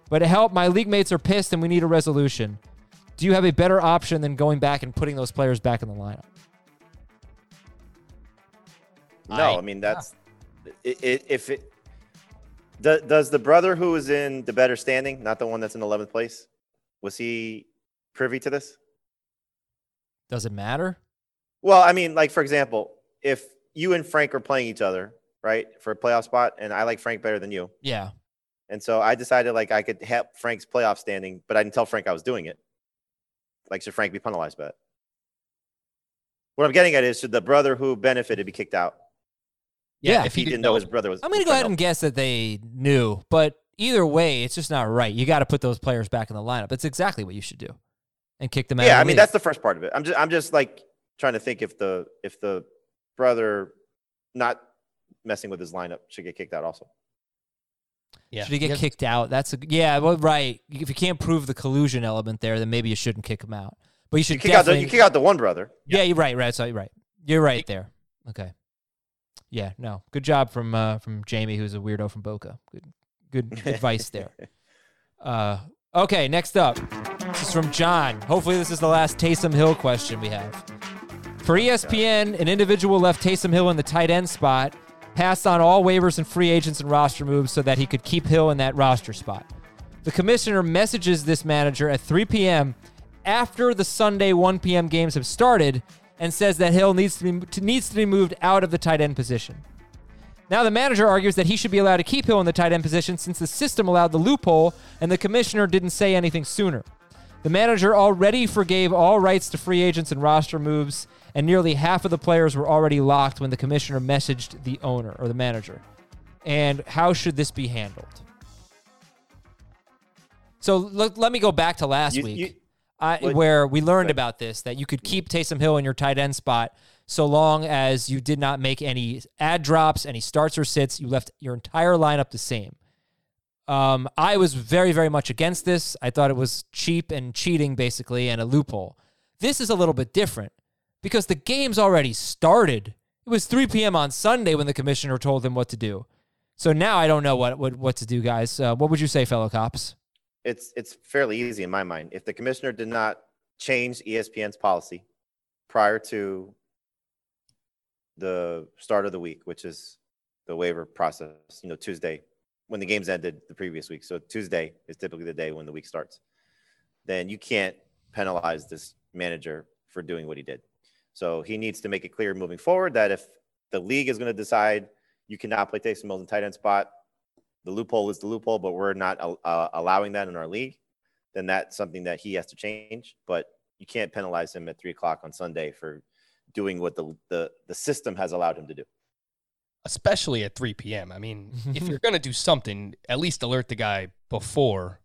Speaker 1: But to help, my league mates are pissed and we need a resolution. Do you have a better option than going back and putting those players back in the lineup?
Speaker 5: No,
Speaker 6: I-
Speaker 5: I, mean that's ah. i i if it do, does the brother who is in the better standing, not the one that's in 11th place, was he privy to this?
Speaker 1: Does it matter?
Speaker 5: Well, I mean, like for example, if you and Frank are playing each other, right, for a playoff spot, and I like Frank better than you,
Speaker 1: Yeah.
Speaker 5: and so I decided like I could help Frank's playoff standing, but I didn't tell Frank I was doing it. Like, should Frank be penalized by it? What I'm getting at is, should the brother who benefited be kicked out?
Speaker 1: Yeah,
Speaker 6: if
Speaker 5: He
Speaker 6: he
Speaker 5: didn't know his brother was.
Speaker 1: I'm going to go ahead and guess that they knew, but either way, it's just not right. You got to put those players back in the lineup. That's exactly what you should do, and kick them out.
Speaker 5: yeah
Speaker 1: of the
Speaker 5: i mean
Speaker 1: league.
Speaker 5: that's the first part of it i'm just i'm just like trying to think if the if the brother not messing with his lineup should get kicked out also
Speaker 6: Yeah.
Speaker 1: Should he get
Speaker 6: Because-
Speaker 1: kicked out? That's a yeah, well, right. If you can't prove the collusion element there, then maybe you shouldn't kick him out. But you should
Speaker 5: you kick out the you kick out the one brother
Speaker 1: yeah, you're right. Right. So you're right. You're right there. Okay. Yeah. No. Good job from uh, from Jamey, who's a weirdo from Boca. Good good advice there. Uh, okay. Next up, this is from John. Hopefully, this is the last Taysom Hill question we have. For ESPN, an individual left Taysom Hill in the tight end spot, passed on all waivers and free agents and roster moves so that he could keep Hill in that roster spot. The commissioner messages this manager at 3 p.m. after the Sunday 1 p.m. games have started and says that Hill needs to be needs to be moved out of the tight end position. Now the manager argues that he should be allowed to keep Hill in the tight end position since the system allowed the loophole and the commissioner didn't say anything sooner. The manager already forgave all rights to free agents and roster moves and nearly half of the players were already locked when the commissioner messaged the owner or the manager. And how should this be handled? So let, let me go back to last
Speaker 5: You-
Speaker 1: week.
Speaker 5: you-
Speaker 1: I, where we learned about this that you could keep Taysom Hill in your tight end spot so long as you did not make any ad drops, any starts or sits. You left your entire lineup the same. Um, I was very, very much against this. I thought it was cheap and cheating, basically, and a loophole. This is a little bit different because the game's already started. It was 3 p.m. on Sunday when the commissioner told them what to do. So now I don't know what what, what to do, guys. Uh, what would you say, fellow cops?
Speaker 5: it's it's fairly easy in my mind. If the commissioner did not change ESPN's policy prior to the start of the week, which is the waiver process, you know, Tuesday when the games ended the previous week. So Tuesday is typically the day when the week starts. Then you can't penalize this manager for doing what he did. So he needs to make it clear moving forward that if the league is going to decide you cannot play Taysom Mills in tight end spot, the loophole is the loophole, but we're not uh, allowing that in our league, then that's something that he has to change. But you can't penalize him at three o'clock on Sunday for doing what the the, the system has allowed him to do.
Speaker 6: especially at 3 p.m. I mean, if you're going to do something, at least alert the guy before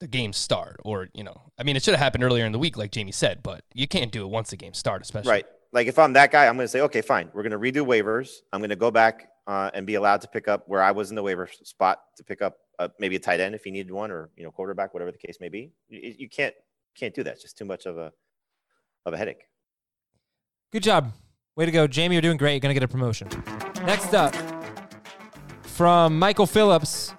Speaker 6: the games start. Or, you know, I mean, it should have happened earlier in the week, like Jamey said, but you can't do it once the games start, especially.
Speaker 5: Right. Like if I'm that guy, I'm going to say, okay, fine. We're going to redo waivers. I'm going to go back uh, and be allowed to pick up where I was in the waiver spot to pick up uh, maybe a tight end if he needed one, or you know, quarterback, whatever the case may be. You, you can't can't do that. It's just too much of a of a headache.
Speaker 1: Good job. Way to go. Jamey, you're doing great. You're going to get a promotion. Next up, from Michael Phillips.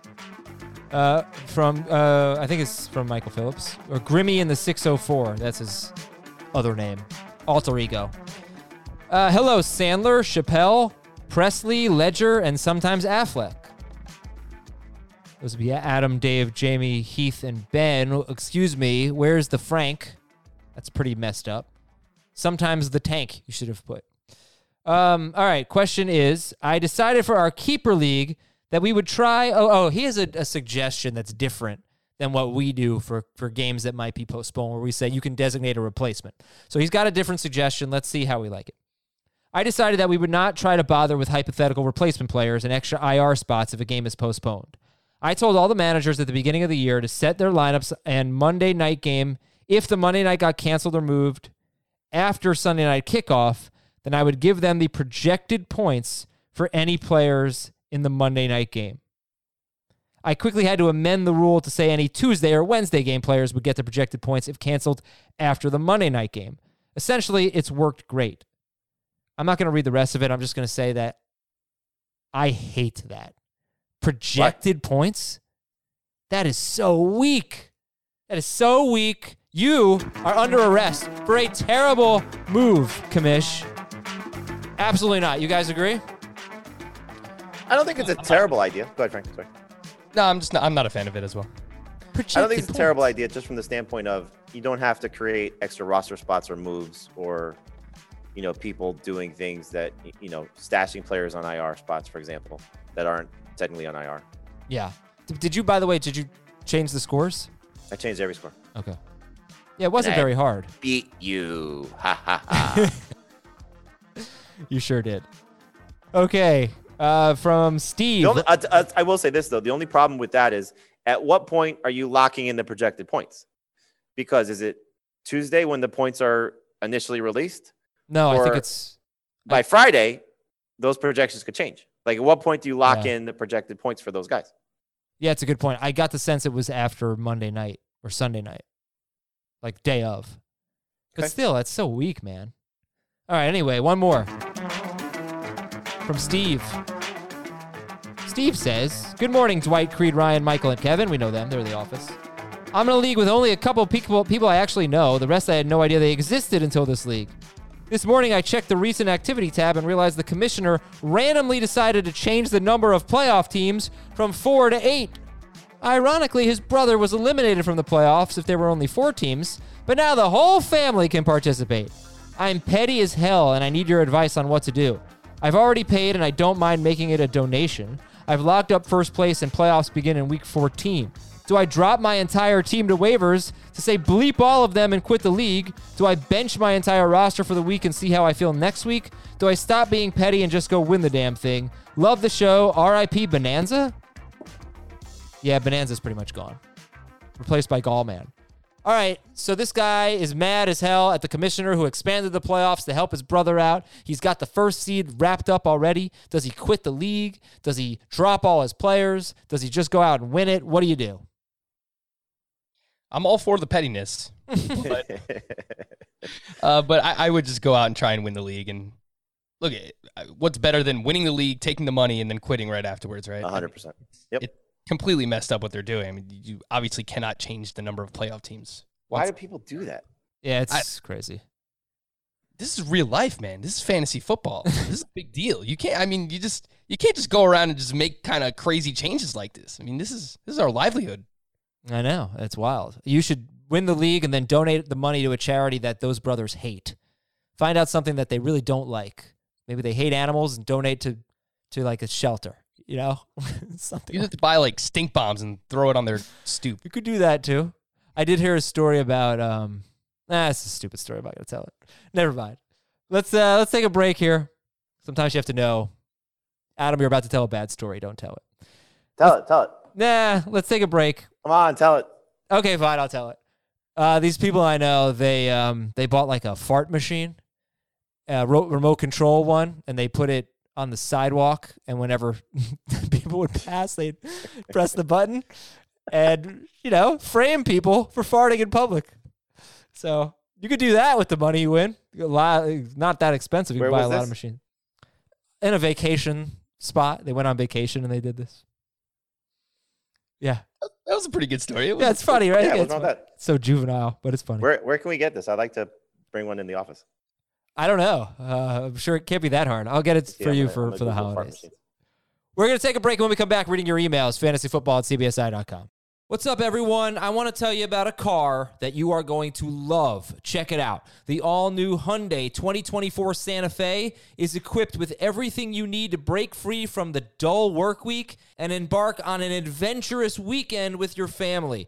Speaker 1: Uh, from, uh, I think it's from Michael Phillips. Or Grimmy in the 604. That's his other name. Alter ego. Uh, hello, Sandler, Chappelle, Presley, Ledger, and sometimes Affleck. Those would be Adam, Dave, Jamey, Heath, and Ben. Excuse me, where's the Frank? That's pretty messed up. Sometimes the tank, you should have put. Um, all right, question is I decided for our keeper league that we would try. Oh, oh he has a, a suggestion that's different than what we do for, for games that might be postponed, where we say you can designate a replacement. So he's got a different suggestion. Let's see how we like it. I decided that we would not try to bother with hypothetical replacement players and extra IR spots if a game is postponed. I told all the managers at the beginning of the year to set their lineups and Monday night game. If the Monday night got canceled or moved after Sunday night kickoff, then I would give them the projected points for any players in the Monday night game. I quickly had to amend the rule to say any Tuesday or Wednesday game players would get the projected points if canceled after the Monday night game. Essentially, it's worked great. I'm not going to read the rest of it. I'm just going to say that I hate that. Projected points? That is so weak. That is so weak. You are under arrest for a terrible move, Kamish. Absolutely not. You guys agree?
Speaker 5: I don't think it's a terrible idea. Go ahead, Frank. Sorry.
Speaker 6: No, I'm just not, I'm not a fan of it as well.
Speaker 5: I don't think it's a terrible idea just from the standpoint of you don't have to create extra roster spots or moves or you know people doing things that you know stashing players on IR spots for example that aren't technically on IR.
Speaker 1: Yeah. Did you, by the way, did you change the scores?
Speaker 5: I changed every score.
Speaker 1: Okay. Yeah, it wasn't very hard.
Speaker 5: Beat you. Ha ha ha.
Speaker 1: You sure did. Okay. Uh, from Steve.
Speaker 5: Only, I, I, I will say this though: the only problem with that is, at what point are you locking in the projected points? Because is it Tuesday when the points are initially released?
Speaker 1: no, I think it's
Speaker 5: By Friday, those projections could change. Like, at what point do you lock
Speaker 1: Yeah.
Speaker 5: in the projected points for those guys?
Speaker 1: yeah, it's a good point. I got the sense it was after Monday night or Sunday night, like day of. But
Speaker 5: Okay.
Speaker 1: still, that's so weak, man. All right. Anyway, one more from Steve. Steve says, "Good morning, Dwight, Creed, Ryan, Michael, and Kevin. We know them; they're the office. I'm in a league with only a couple people people I actually know. The rest I had no idea they existed until this league. This morning, I checked the recent activity tab and realized the commissioner randomly decided to change the number of playoff teams from four to eight. Ironically, his brother was eliminated from the playoffs if there were only four teams, but now the whole family can participate. I'm petty as hell and I need your advice on what to do. I've already paid and I don't mind making it a donation. I've locked up first place and playoffs begin in week 14. Do I drop my entire team to waivers to say bleep all of them and quit the league? Do I bench my entire roster for the week and see how I feel next week? Do I stop being petty and just go win the damn thing? Love the show. RIP Bonanza? Yeah, Bonanza's pretty much gone. Replaced by Gallman. All right, so this guy is mad as hell at the commissioner who expanded the playoffs to help his brother out. He's got the first seed wrapped up already. Does he quit the league? Does he drop all his players? Does he just go out and win it? What do you do?
Speaker 6: I'm all for the pettiness, but, uh, but I, I would just go out and try and win the league. And look, at what's better than winning the league, taking the money, and then quitting right afterwards, right?
Speaker 5: 100%. Yep.
Speaker 6: It completely messed up what they're doing. I mean, you obviously cannot change the number of playoff teams.
Speaker 5: Why
Speaker 6: Once-
Speaker 5: do people do that?
Speaker 1: Yeah, it's crazy.
Speaker 6: this is real life, man. This is fantasy football. this is a big deal. You can't. I mean, you just you can't just go around and just make kind of crazy changes like this. I mean, this is this is our livelihood.
Speaker 1: I know. It's wild. You should win the league and then donate the money to a charity that those brothers hate. Find out something that they really don't like. Maybe they hate animals and donate to to like a shelter, you know? something.
Speaker 6: You
Speaker 1: like
Speaker 6: have to buy like stink bombs and throw it on their stoop.
Speaker 1: You could do that too. I did hear a story about um nah, it's a stupid story. I'm not gonna tell it. Never mind. Let's uh let's take a break here. Sometimes you have to know. Adam, you're about to tell a bad story. Don't tell it.
Speaker 5: Tell it. Tell it.
Speaker 1: Nah, let's take a break.
Speaker 5: Come on, tell it.
Speaker 1: Okay, fine, I'll tell it. Uh, these people I know, they um they bought like a fart machine, a ro- remote control one, and they put it on the sidewalk. And whenever people would pass, they'd press the button, and you know, frame people for farting in public. So you could do that with the money you win. A lot, not that expensive. You
Speaker 5: Where
Speaker 1: buy a
Speaker 5: was
Speaker 1: lot of machines. In a vacation spot, they went on vacation and they did this. Yeah,
Speaker 6: That was a pretty good story. It was,
Speaker 1: yeah, it's funny, right?
Speaker 5: Yeah,
Speaker 1: it's
Speaker 5: that?
Speaker 1: so juvenile, but it's funny.
Speaker 5: Where where can we get this? I'd like to bring one in the office.
Speaker 1: I don't know. Uh, I'm sure it can't be that hard. I'll get it
Speaker 5: Yeah,
Speaker 1: for you
Speaker 5: I'm
Speaker 1: for, for the holidays. We're going to take a break when we come back reading your emails, fantasyfootball at cbsi.com. What's up, everyone? I want to tell you about a car that you are going to love. Check it out. The all new Hyundai 2024 Santa Fe is equipped with everything you need to break free from the dull work week and embark on an adventurous weekend with your family.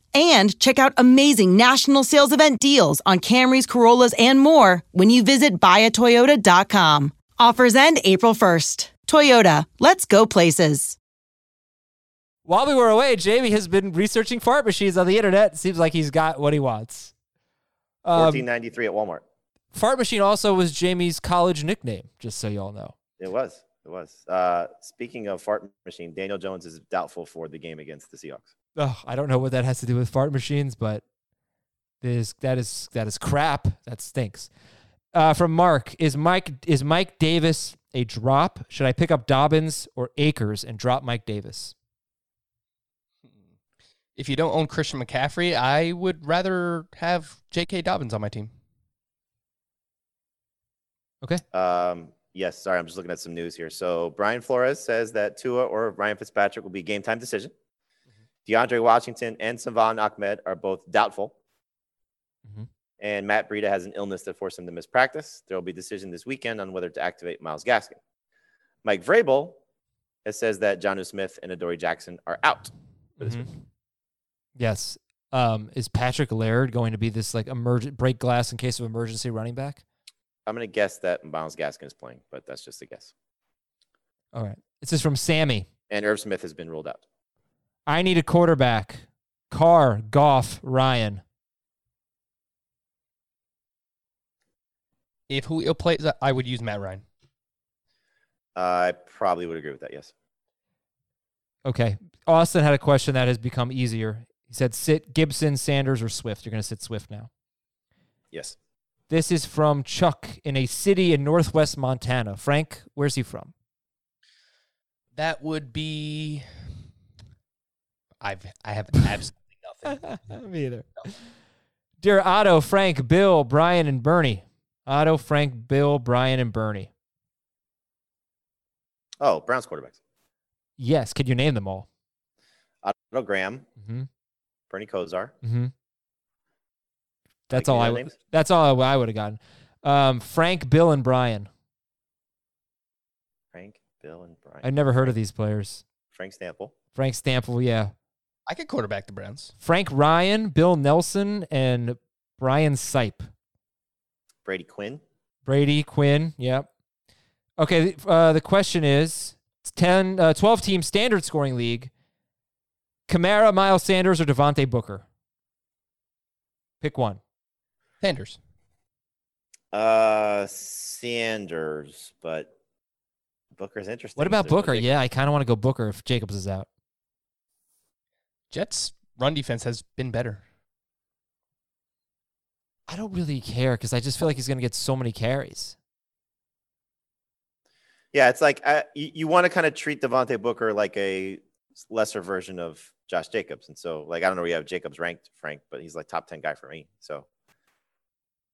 Speaker 7: and check out amazing national sales event deals on Camrys, Corollas, and more when you visit buyatoyota.com. Offers end April 1st. Toyota, let's go places.
Speaker 1: While we were away, Jamey has been researching fart machines on the internet. Seems like he's got what he wants. Um,
Speaker 5: Fourteen ninety three at Walmart.
Speaker 1: fart machine also was Jamey's college nickname, just so y'all know.
Speaker 5: It was. It was. Uh, speaking of fart machine, Daniel Jones is doubtful for the game against the Seahawks.
Speaker 1: Ugh, I don't know what that has to do with fart machines, but that is that is that is crap. That stinks. Uh, from Mark, is Mike is Mike Davis a drop? Should I pick up Dobbins or Akers and drop Mike Davis?
Speaker 6: If you don't own Christian McCaffrey, I would rather have J.K. Dobbins on my team.
Speaker 1: Okay.
Speaker 5: Um, yes, sorry, I'm just looking at some news here. So Brian Flores says that Tua or Ryan Fitzpatrick will be game time decision. DeAndre Washington and Salvon Ahmed are both doubtful.
Speaker 1: Mhm.
Speaker 5: And Matt Breida has an illness that forced him to miss practice. There will be a decision this weekend on whether to activate Myles Gaskin. Mike Vrabel has says that Jonnu Smith and Adoree Jackson are out for this
Speaker 1: Mhm.
Speaker 5: week.
Speaker 1: Yes. Um, is Patrick Laird going to be this like emergent break glass in case of emergency running back?
Speaker 5: I'm going to guess that Myles Gaskin is playing, but that's just a guess.
Speaker 1: All right. This is from Sammy.
Speaker 5: And Irv Smith has been ruled out.
Speaker 1: I need a quarterback. Carr, Goff, Ryan.
Speaker 6: If Julio plays, I would use Matt Ryan.
Speaker 5: I probably would agree with that. Yes.
Speaker 1: Okay. Austin had a question that has become easier. He said, sit Gibson, Sanders, or Swift. You're going to sit Swift now.
Speaker 5: Yes.
Speaker 1: This is from Chuck in a city in northwest Montana. Frank, where's he from?
Speaker 6: That would be. I've I have absolutely nothing.
Speaker 1: Me either. Dear Otto, Frank, Bill, Brian, and Bernie. Otto, Frank, Bill, Brian, and Bernie.
Speaker 5: Oh, Browns quarterbacks.
Speaker 1: Yes. Could you name them all?
Speaker 5: Otto Graham,
Speaker 1: Mm-hmm.
Speaker 5: Bernie Kosar.
Speaker 1: Mm-hmm. That's
Speaker 5: Like,
Speaker 1: all I.
Speaker 5: other
Speaker 1: would-
Speaker 5: names?
Speaker 1: That's all I would have gotten. Um, Frank, Bill, and Brian.
Speaker 5: Frank, Bill, and Brian.
Speaker 1: I've never heard of these players.
Speaker 5: Frank Stampfl.
Speaker 1: Frank Stampfl, yeah.
Speaker 6: I could quarterback the Browns.
Speaker 1: Frank Ryan, Bill Nelsen, and Brian Sipe.
Speaker 5: Brady Quinn.
Speaker 1: Brady Quinn, yep. Okay, uh, the question is it's 10, uh, 12 team standard scoring league. Kamara, Miles Sanders, or Devontae Booker? Pick one.
Speaker 6: Sanders.
Speaker 5: Uh, Sanders, but Booker's interesting.
Speaker 1: What about Booker?
Speaker 5: Jacobs.
Speaker 1: Yeah, I kind of want to go Booker if Jacobs is out.
Speaker 6: Jets run defense has been better.
Speaker 1: I don't really care because I just feel like he's going to get so many carries.
Speaker 5: Yeah, it's like uh, you, you want to kind of treat Devontae Booker like a lesser version of Josh Jacobs, and so like I don't know where you have Jacobs ranked, Frank, but he's like top ten guy for me. So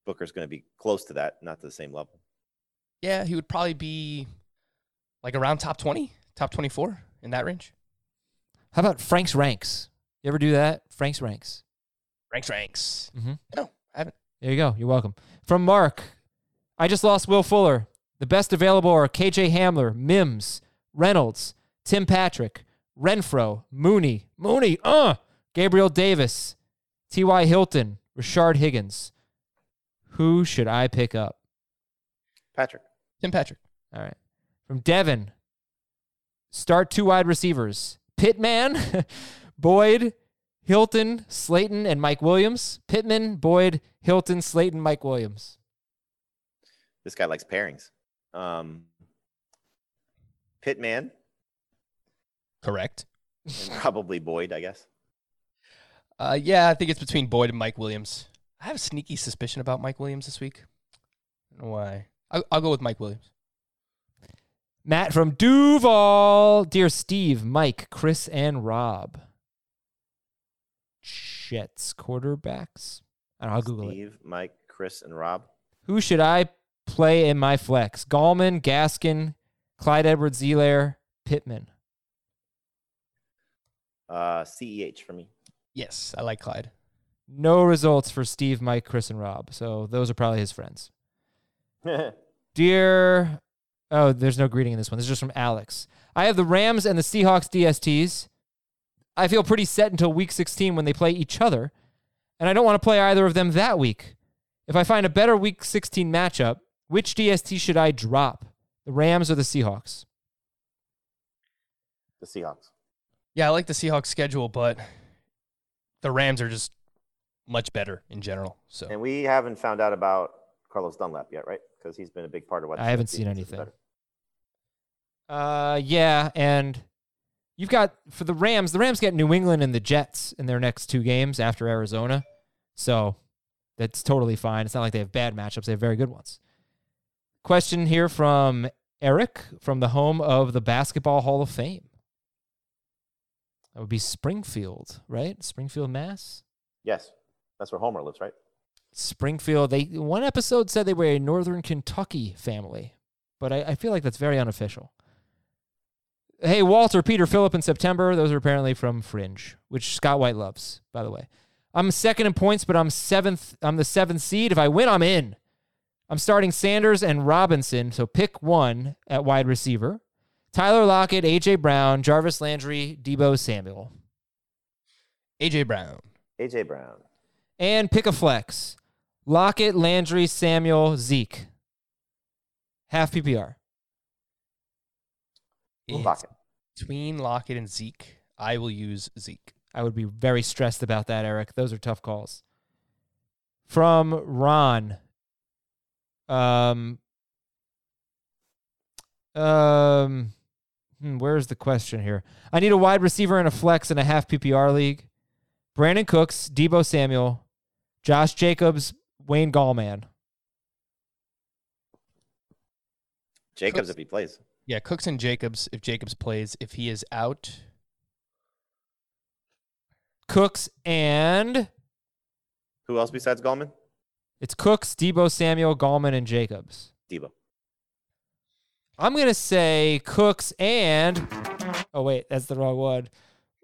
Speaker 5: Booker's going to be close to that, not to the same level.
Speaker 6: Yeah, he would probably be like around top 20, top 24 in that range.
Speaker 1: How about Frank's ranks? You ever do that? Frank's ranks.
Speaker 6: Ranks, ranks.
Speaker 1: Mhm.
Speaker 6: No, I haven't.
Speaker 1: There you go. You're welcome. From Mark, I just lost Will Fuller. The best available are KJ Hamler, Mims, Reynolds, Tim Patrick, Renfrow, Mooney, Mooney, uh, Gabriel Davis, T.Y. Hilton, Richard Higgins. Who should I pick up?
Speaker 5: Patrick,
Speaker 6: Tim Patrick.
Speaker 1: All right. From Devin, start two wide receivers Pittman, Boyd, Hilton, Slayton, and Mike Williams. Pittman, Boyd, Hilton, Slayton, Mike Williams.
Speaker 5: this guy likes pairings. Um, Pittman
Speaker 6: Correct.
Speaker 5: probably Boyd, I guess.
Speaker 6: Uh, yeah, I think it's between Boyd and Mike Williams. I have a sneaky suspicion about Mike Williams this week. I don't know why. I'll, I'll go with Mike Williams.
Speaker 1: Matt from Duval. Dear Steve, Mike, Chris, and Rob. Jets quarterbacks. I don't know. I'll Google it.
Speaker 5: Steve, Mike, Chris, and Rob.
Speaker 1: Who should I play in my flex? Gallman, Gaskin, Clyde Edwards-Helaire, Pittman.
Speaker 5: Uh, CEH for me.
Speaker 6: Yes, I like Clyde.
Speaker 1: No results for Steve, Mike, Chris, and Rob. So those are probably his friends. Dear, oh, there's no greeting in this one. This is just from Alex. I have the Rams and the Seahawks DSTs. I feel pretty set until week 16 when they play each other, and I don't want to play either of them that week. If I find a better week 16 matchup, which DST should I drop? The Rams or the Seahawks?
Speaker 5: the Seahawks.
Speaker 6: Yeah, I like the Seahawks schedule, but the Rams are just much better in general. So
Speaker 5: And we haven't found out about Carlos Dunlap yet, right? Because he's been a big part of what
Speaker 1: I haven't seen anything. Uh, yeah, and you've got for the Rams. The Rams get New England and the Jets in their next two games after Arizona, so that's totally fine. It's not like they have bad matchups; they have very good ones. Question here from Eric from the home of the Basketball Hall of Fame. That would be Springfield, right? Springfield, Mass.
Speaker 5: Yes, that's where Homer lives, right?
Speaker 1: Springfield. They one episode said they were a Northern Kentucky family, but I, I feel like that's very unofficial. Hey, Walter, Peter, Philip, in September. Those are apparently from Fringe, which Scott White loves, by the way. I'm second in points, but I'm seventh. I'm the seventh seed. If I win, I'm in. I'm starting Sanders and Robinson, so pick one at wide receiver. Tyler Lockett, AJ Brown, Jarvis Landry, Deebo Samuel.
Speaker 6: AJ Brown.
Speaker 5: AJ Brown.
Speaker 1: And pick a flex. Lockett, Landry, Samuel, Zeke. Half PPR.
Speaker 6: It's
Speaker 5: Lockett.
Speaker 6: Between Lockett and Zeke, I will use Zeke.
Speaker 1: I would be very stressed about that, Eric. Those are tough calls. From Ron. Um um hmm, where's the question here? I need a wide receiver and a flex in a half PPR league. Brandin Cooks, Deebo Samuel, Josh Jacobs, Wayne Gallman.
Speaker 5: Jacobs
Speaker 6: Cooks.
Speaker 5: if he plays.
Speaker 6: Yeah, Cooks and Jacobs. If Jacobs plays, if he is out,
Speaker 1: Cooks and
Speaker 5: Who else besides Gallman?
Speaker 1: it's Cooks, Deebo Samuel, Gallman, and Jacobs.
Speaker 5: Deebo.
Speaker 1: I'm gonna say Cooks and oh wait, that's the wrong one.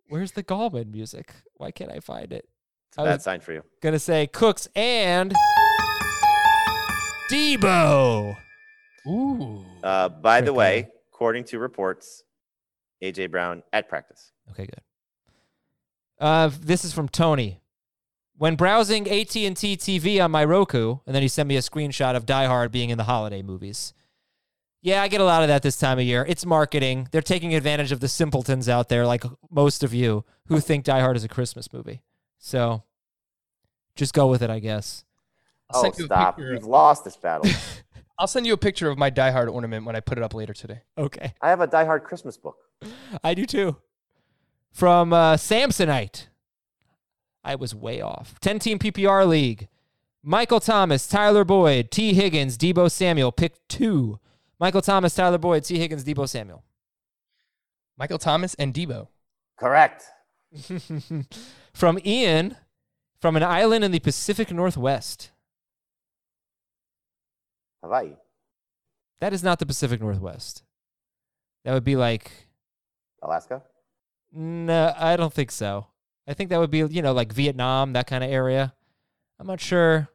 Speaker 1: Where's the Gallman music? Why can't I find it?
Speaker 5: It's a
Speaker 1: I
Speaker 5: bad sign for you.
Speaker 1: gonna say Cooks and Deebo.
Speaker 6: ooh,
Speaker 5: Uh, by the
Speaker 1: Trick
Speaker 5: way, according to reports, AJ Brown at practice.
Speaker 1: Okay, good. Uh, this is from Tony. When browsing AT&T TV on my Roku, and then he sent me a screenshot of Die Hard being in the holiday movies. Yeah, I get a lot of that this time of year. It's marketing. They're taking advantage of the simpletons out there, like most of you, who think Die Hard is a Christmas movie. So, just go with it, I guess.
Speaker 6: I'll
Speaker 5: Oh,
Speaker 6: send you a
Speaker 5: stop.
Speaker 6: picture-
Speaker 5: You've lost this battle.
Speaker 6: I'll send you a picture of my Die Hard ornament when I put it up later today.
Speaker 1: Okay.
Speaker 5: I have a Die Hard Christmas book.
Speaker 1: I do too. From uh, Samsonite. I was way off. 10 team PPR league. Michael Thomas, Tyler Boyd, Tee Higgins, Deebo Samuel. Pick two. Michael Thomas, Tyler Boyd, Tee Higgins, Deebo Samuel.
Speaker 6: Michael Thomas and Deebo.
Speaker 5: Correct.
Speaker 1: From Ian, from an island in the Pacific Northwest.
Speaker 5: Hawaii.
Speaker 1: That is not the Pacific Northwest. That would be like,
Speaker 5: Alaska.
Speaker 1: no, I don't think so. I think that would be, you know, like Vietnam, that kind of area. I'm not sure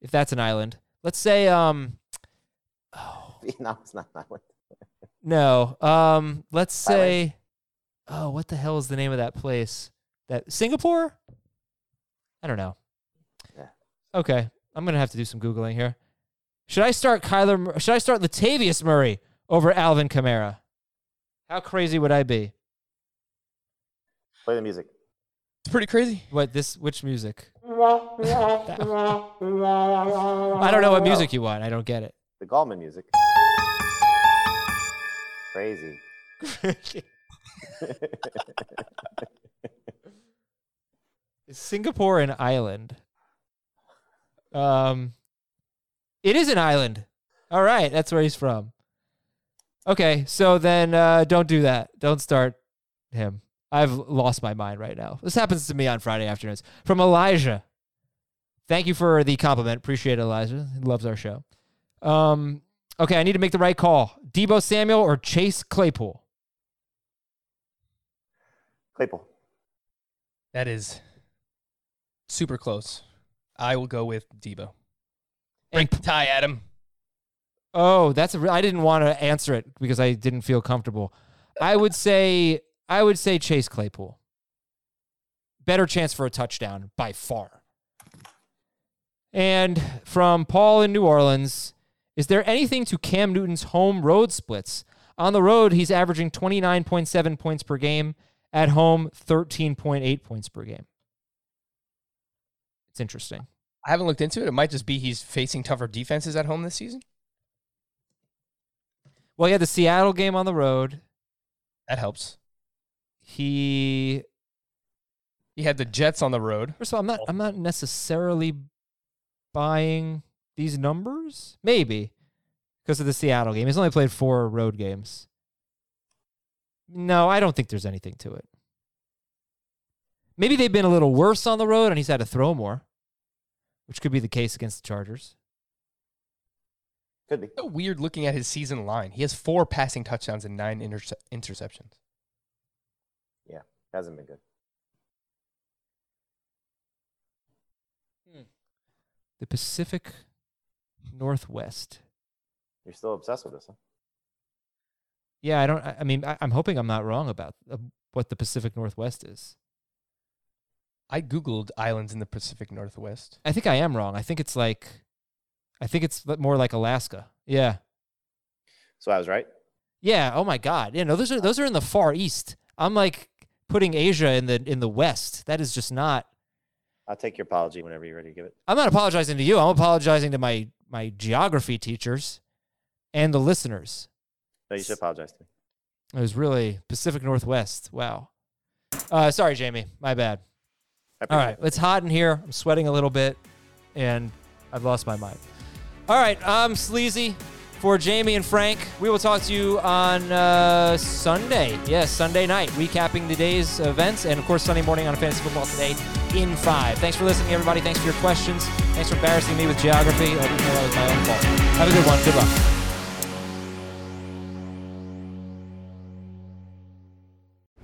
Speaker 1: if that's an island. Let's say, um,
Speaker 5: Vietnam is not an island.
Speaker 1: no, um, let's
Speaker 5: Thailand.
Speaker 1: say, oh, what the hell is the name of that place? That Singapore? I don't know.
Speaker 5: Yeah.
Speaker 1: Okay, I'm gonna have to do some googling here. Should I start Kyler? Should I start Latavius Murray over Alvin Kamara? How crazy would I be?
Speaker 5: Play the music.
Speaker 6: It's pretty crazy.
Speaker 1: What this? Which music? I don't know what music you want. I don't get it.
Speaker 5: The Gallman music. Crazy. Crazy.
Speaker 1: Is Singapore an island? Um, it is an island. All right, that's where he's from. Okay, so then uh, don't do that. Don't start him. I've lost my mind right now. This happens to me on Friday afternoons. From Elijah. Thank you for the compliment. Appreciate it, Elijah. He loves our show. Um, okay, I need to make the right call. Deebo Samuel or Chase Claypool?
Speaker 5: Claypool.
Speaker 6: That is super close. I will go with Deebo.
Speaker 1: And
Speaker 6: Break the tie, Adam.
Speaker 1: Oh, that's a re- I didn't want to answer it because I didn't feel comfortable. I would say I would say Chase Claypool. Better chance for a touchdown by far. And from Paul in New Orleans, is there anything to Cam Newton's home road splits? On the road, he's averaging 29.7 points per game. At home, 13.8 points per game. It's interesting.
Speaker 6: I haven't looked into it. It might just be he's facing tougher defenses at home this season.
Speaker 1: Well, he had the Seattle game on the road.
Speaker 6: That helps.
Speaker 1: He
Speaker 6: He had the Jets on the road.
Speaker 1: First of all, I'm not oh. I'm not necessarily buying these numbers. Maybe because of the Seattle game. He's only played four road games. No, I don't think there's anything to it. Maybe they've been a little worse on the road and he's had to throw more, which could be the case against the Chargers.
Speaker 5: Could be.
Speaker 6: So weird looking at his season line. He has four passing touchdowns and nine interce- interceptions.
Speaker 5: Yeah, hasn't been good.
Speaker 1: The Pacific Northwest.
Speaker 5: You're still obsessed with this, huh?
Speaker 1: Yeah, I don't. I I mean, I, I'm hoping I'm not wrong about uh, what the Pacific Northwest is.
Speaker 6: I googled islands in the Pacific Northwest.
Speaker 1: I think I am wrong. I think it's like, I think it's more like Alaska. Yeah,
Speaker 5: So I was right.
Speaker 1: yeah. Oh my God. Yeah, no, those are those are in the far east. I'm like putting Asia in the in the west. That is just not.
Speaker 5: I'll take your apology whenever you're ready to give it.
Speaker 1: I'm not apologizing to you. I'm apologizing to my my geography teachers and the listeners.
Speaker 5: No, you should apologize to me.
Speaker 1: It was really Pacific Northwest. Wow. Uh, sorry, Jamey. My bad. All it's hot in here. I'm sweating a little bit, and I've lost my mind. All right, I'm Sleazy for Jamey and Frank. We will talk to you on uh, Sunday. Yes, Sunday night, recapping the day's events, and of course, Sunday morning on Fantasy Football Today in five. Thanks for listening, everybody. Thanks for your questions. Thanks for embarrassing me with geography. I didn't know that was my own fault. Have a good one. Good luck.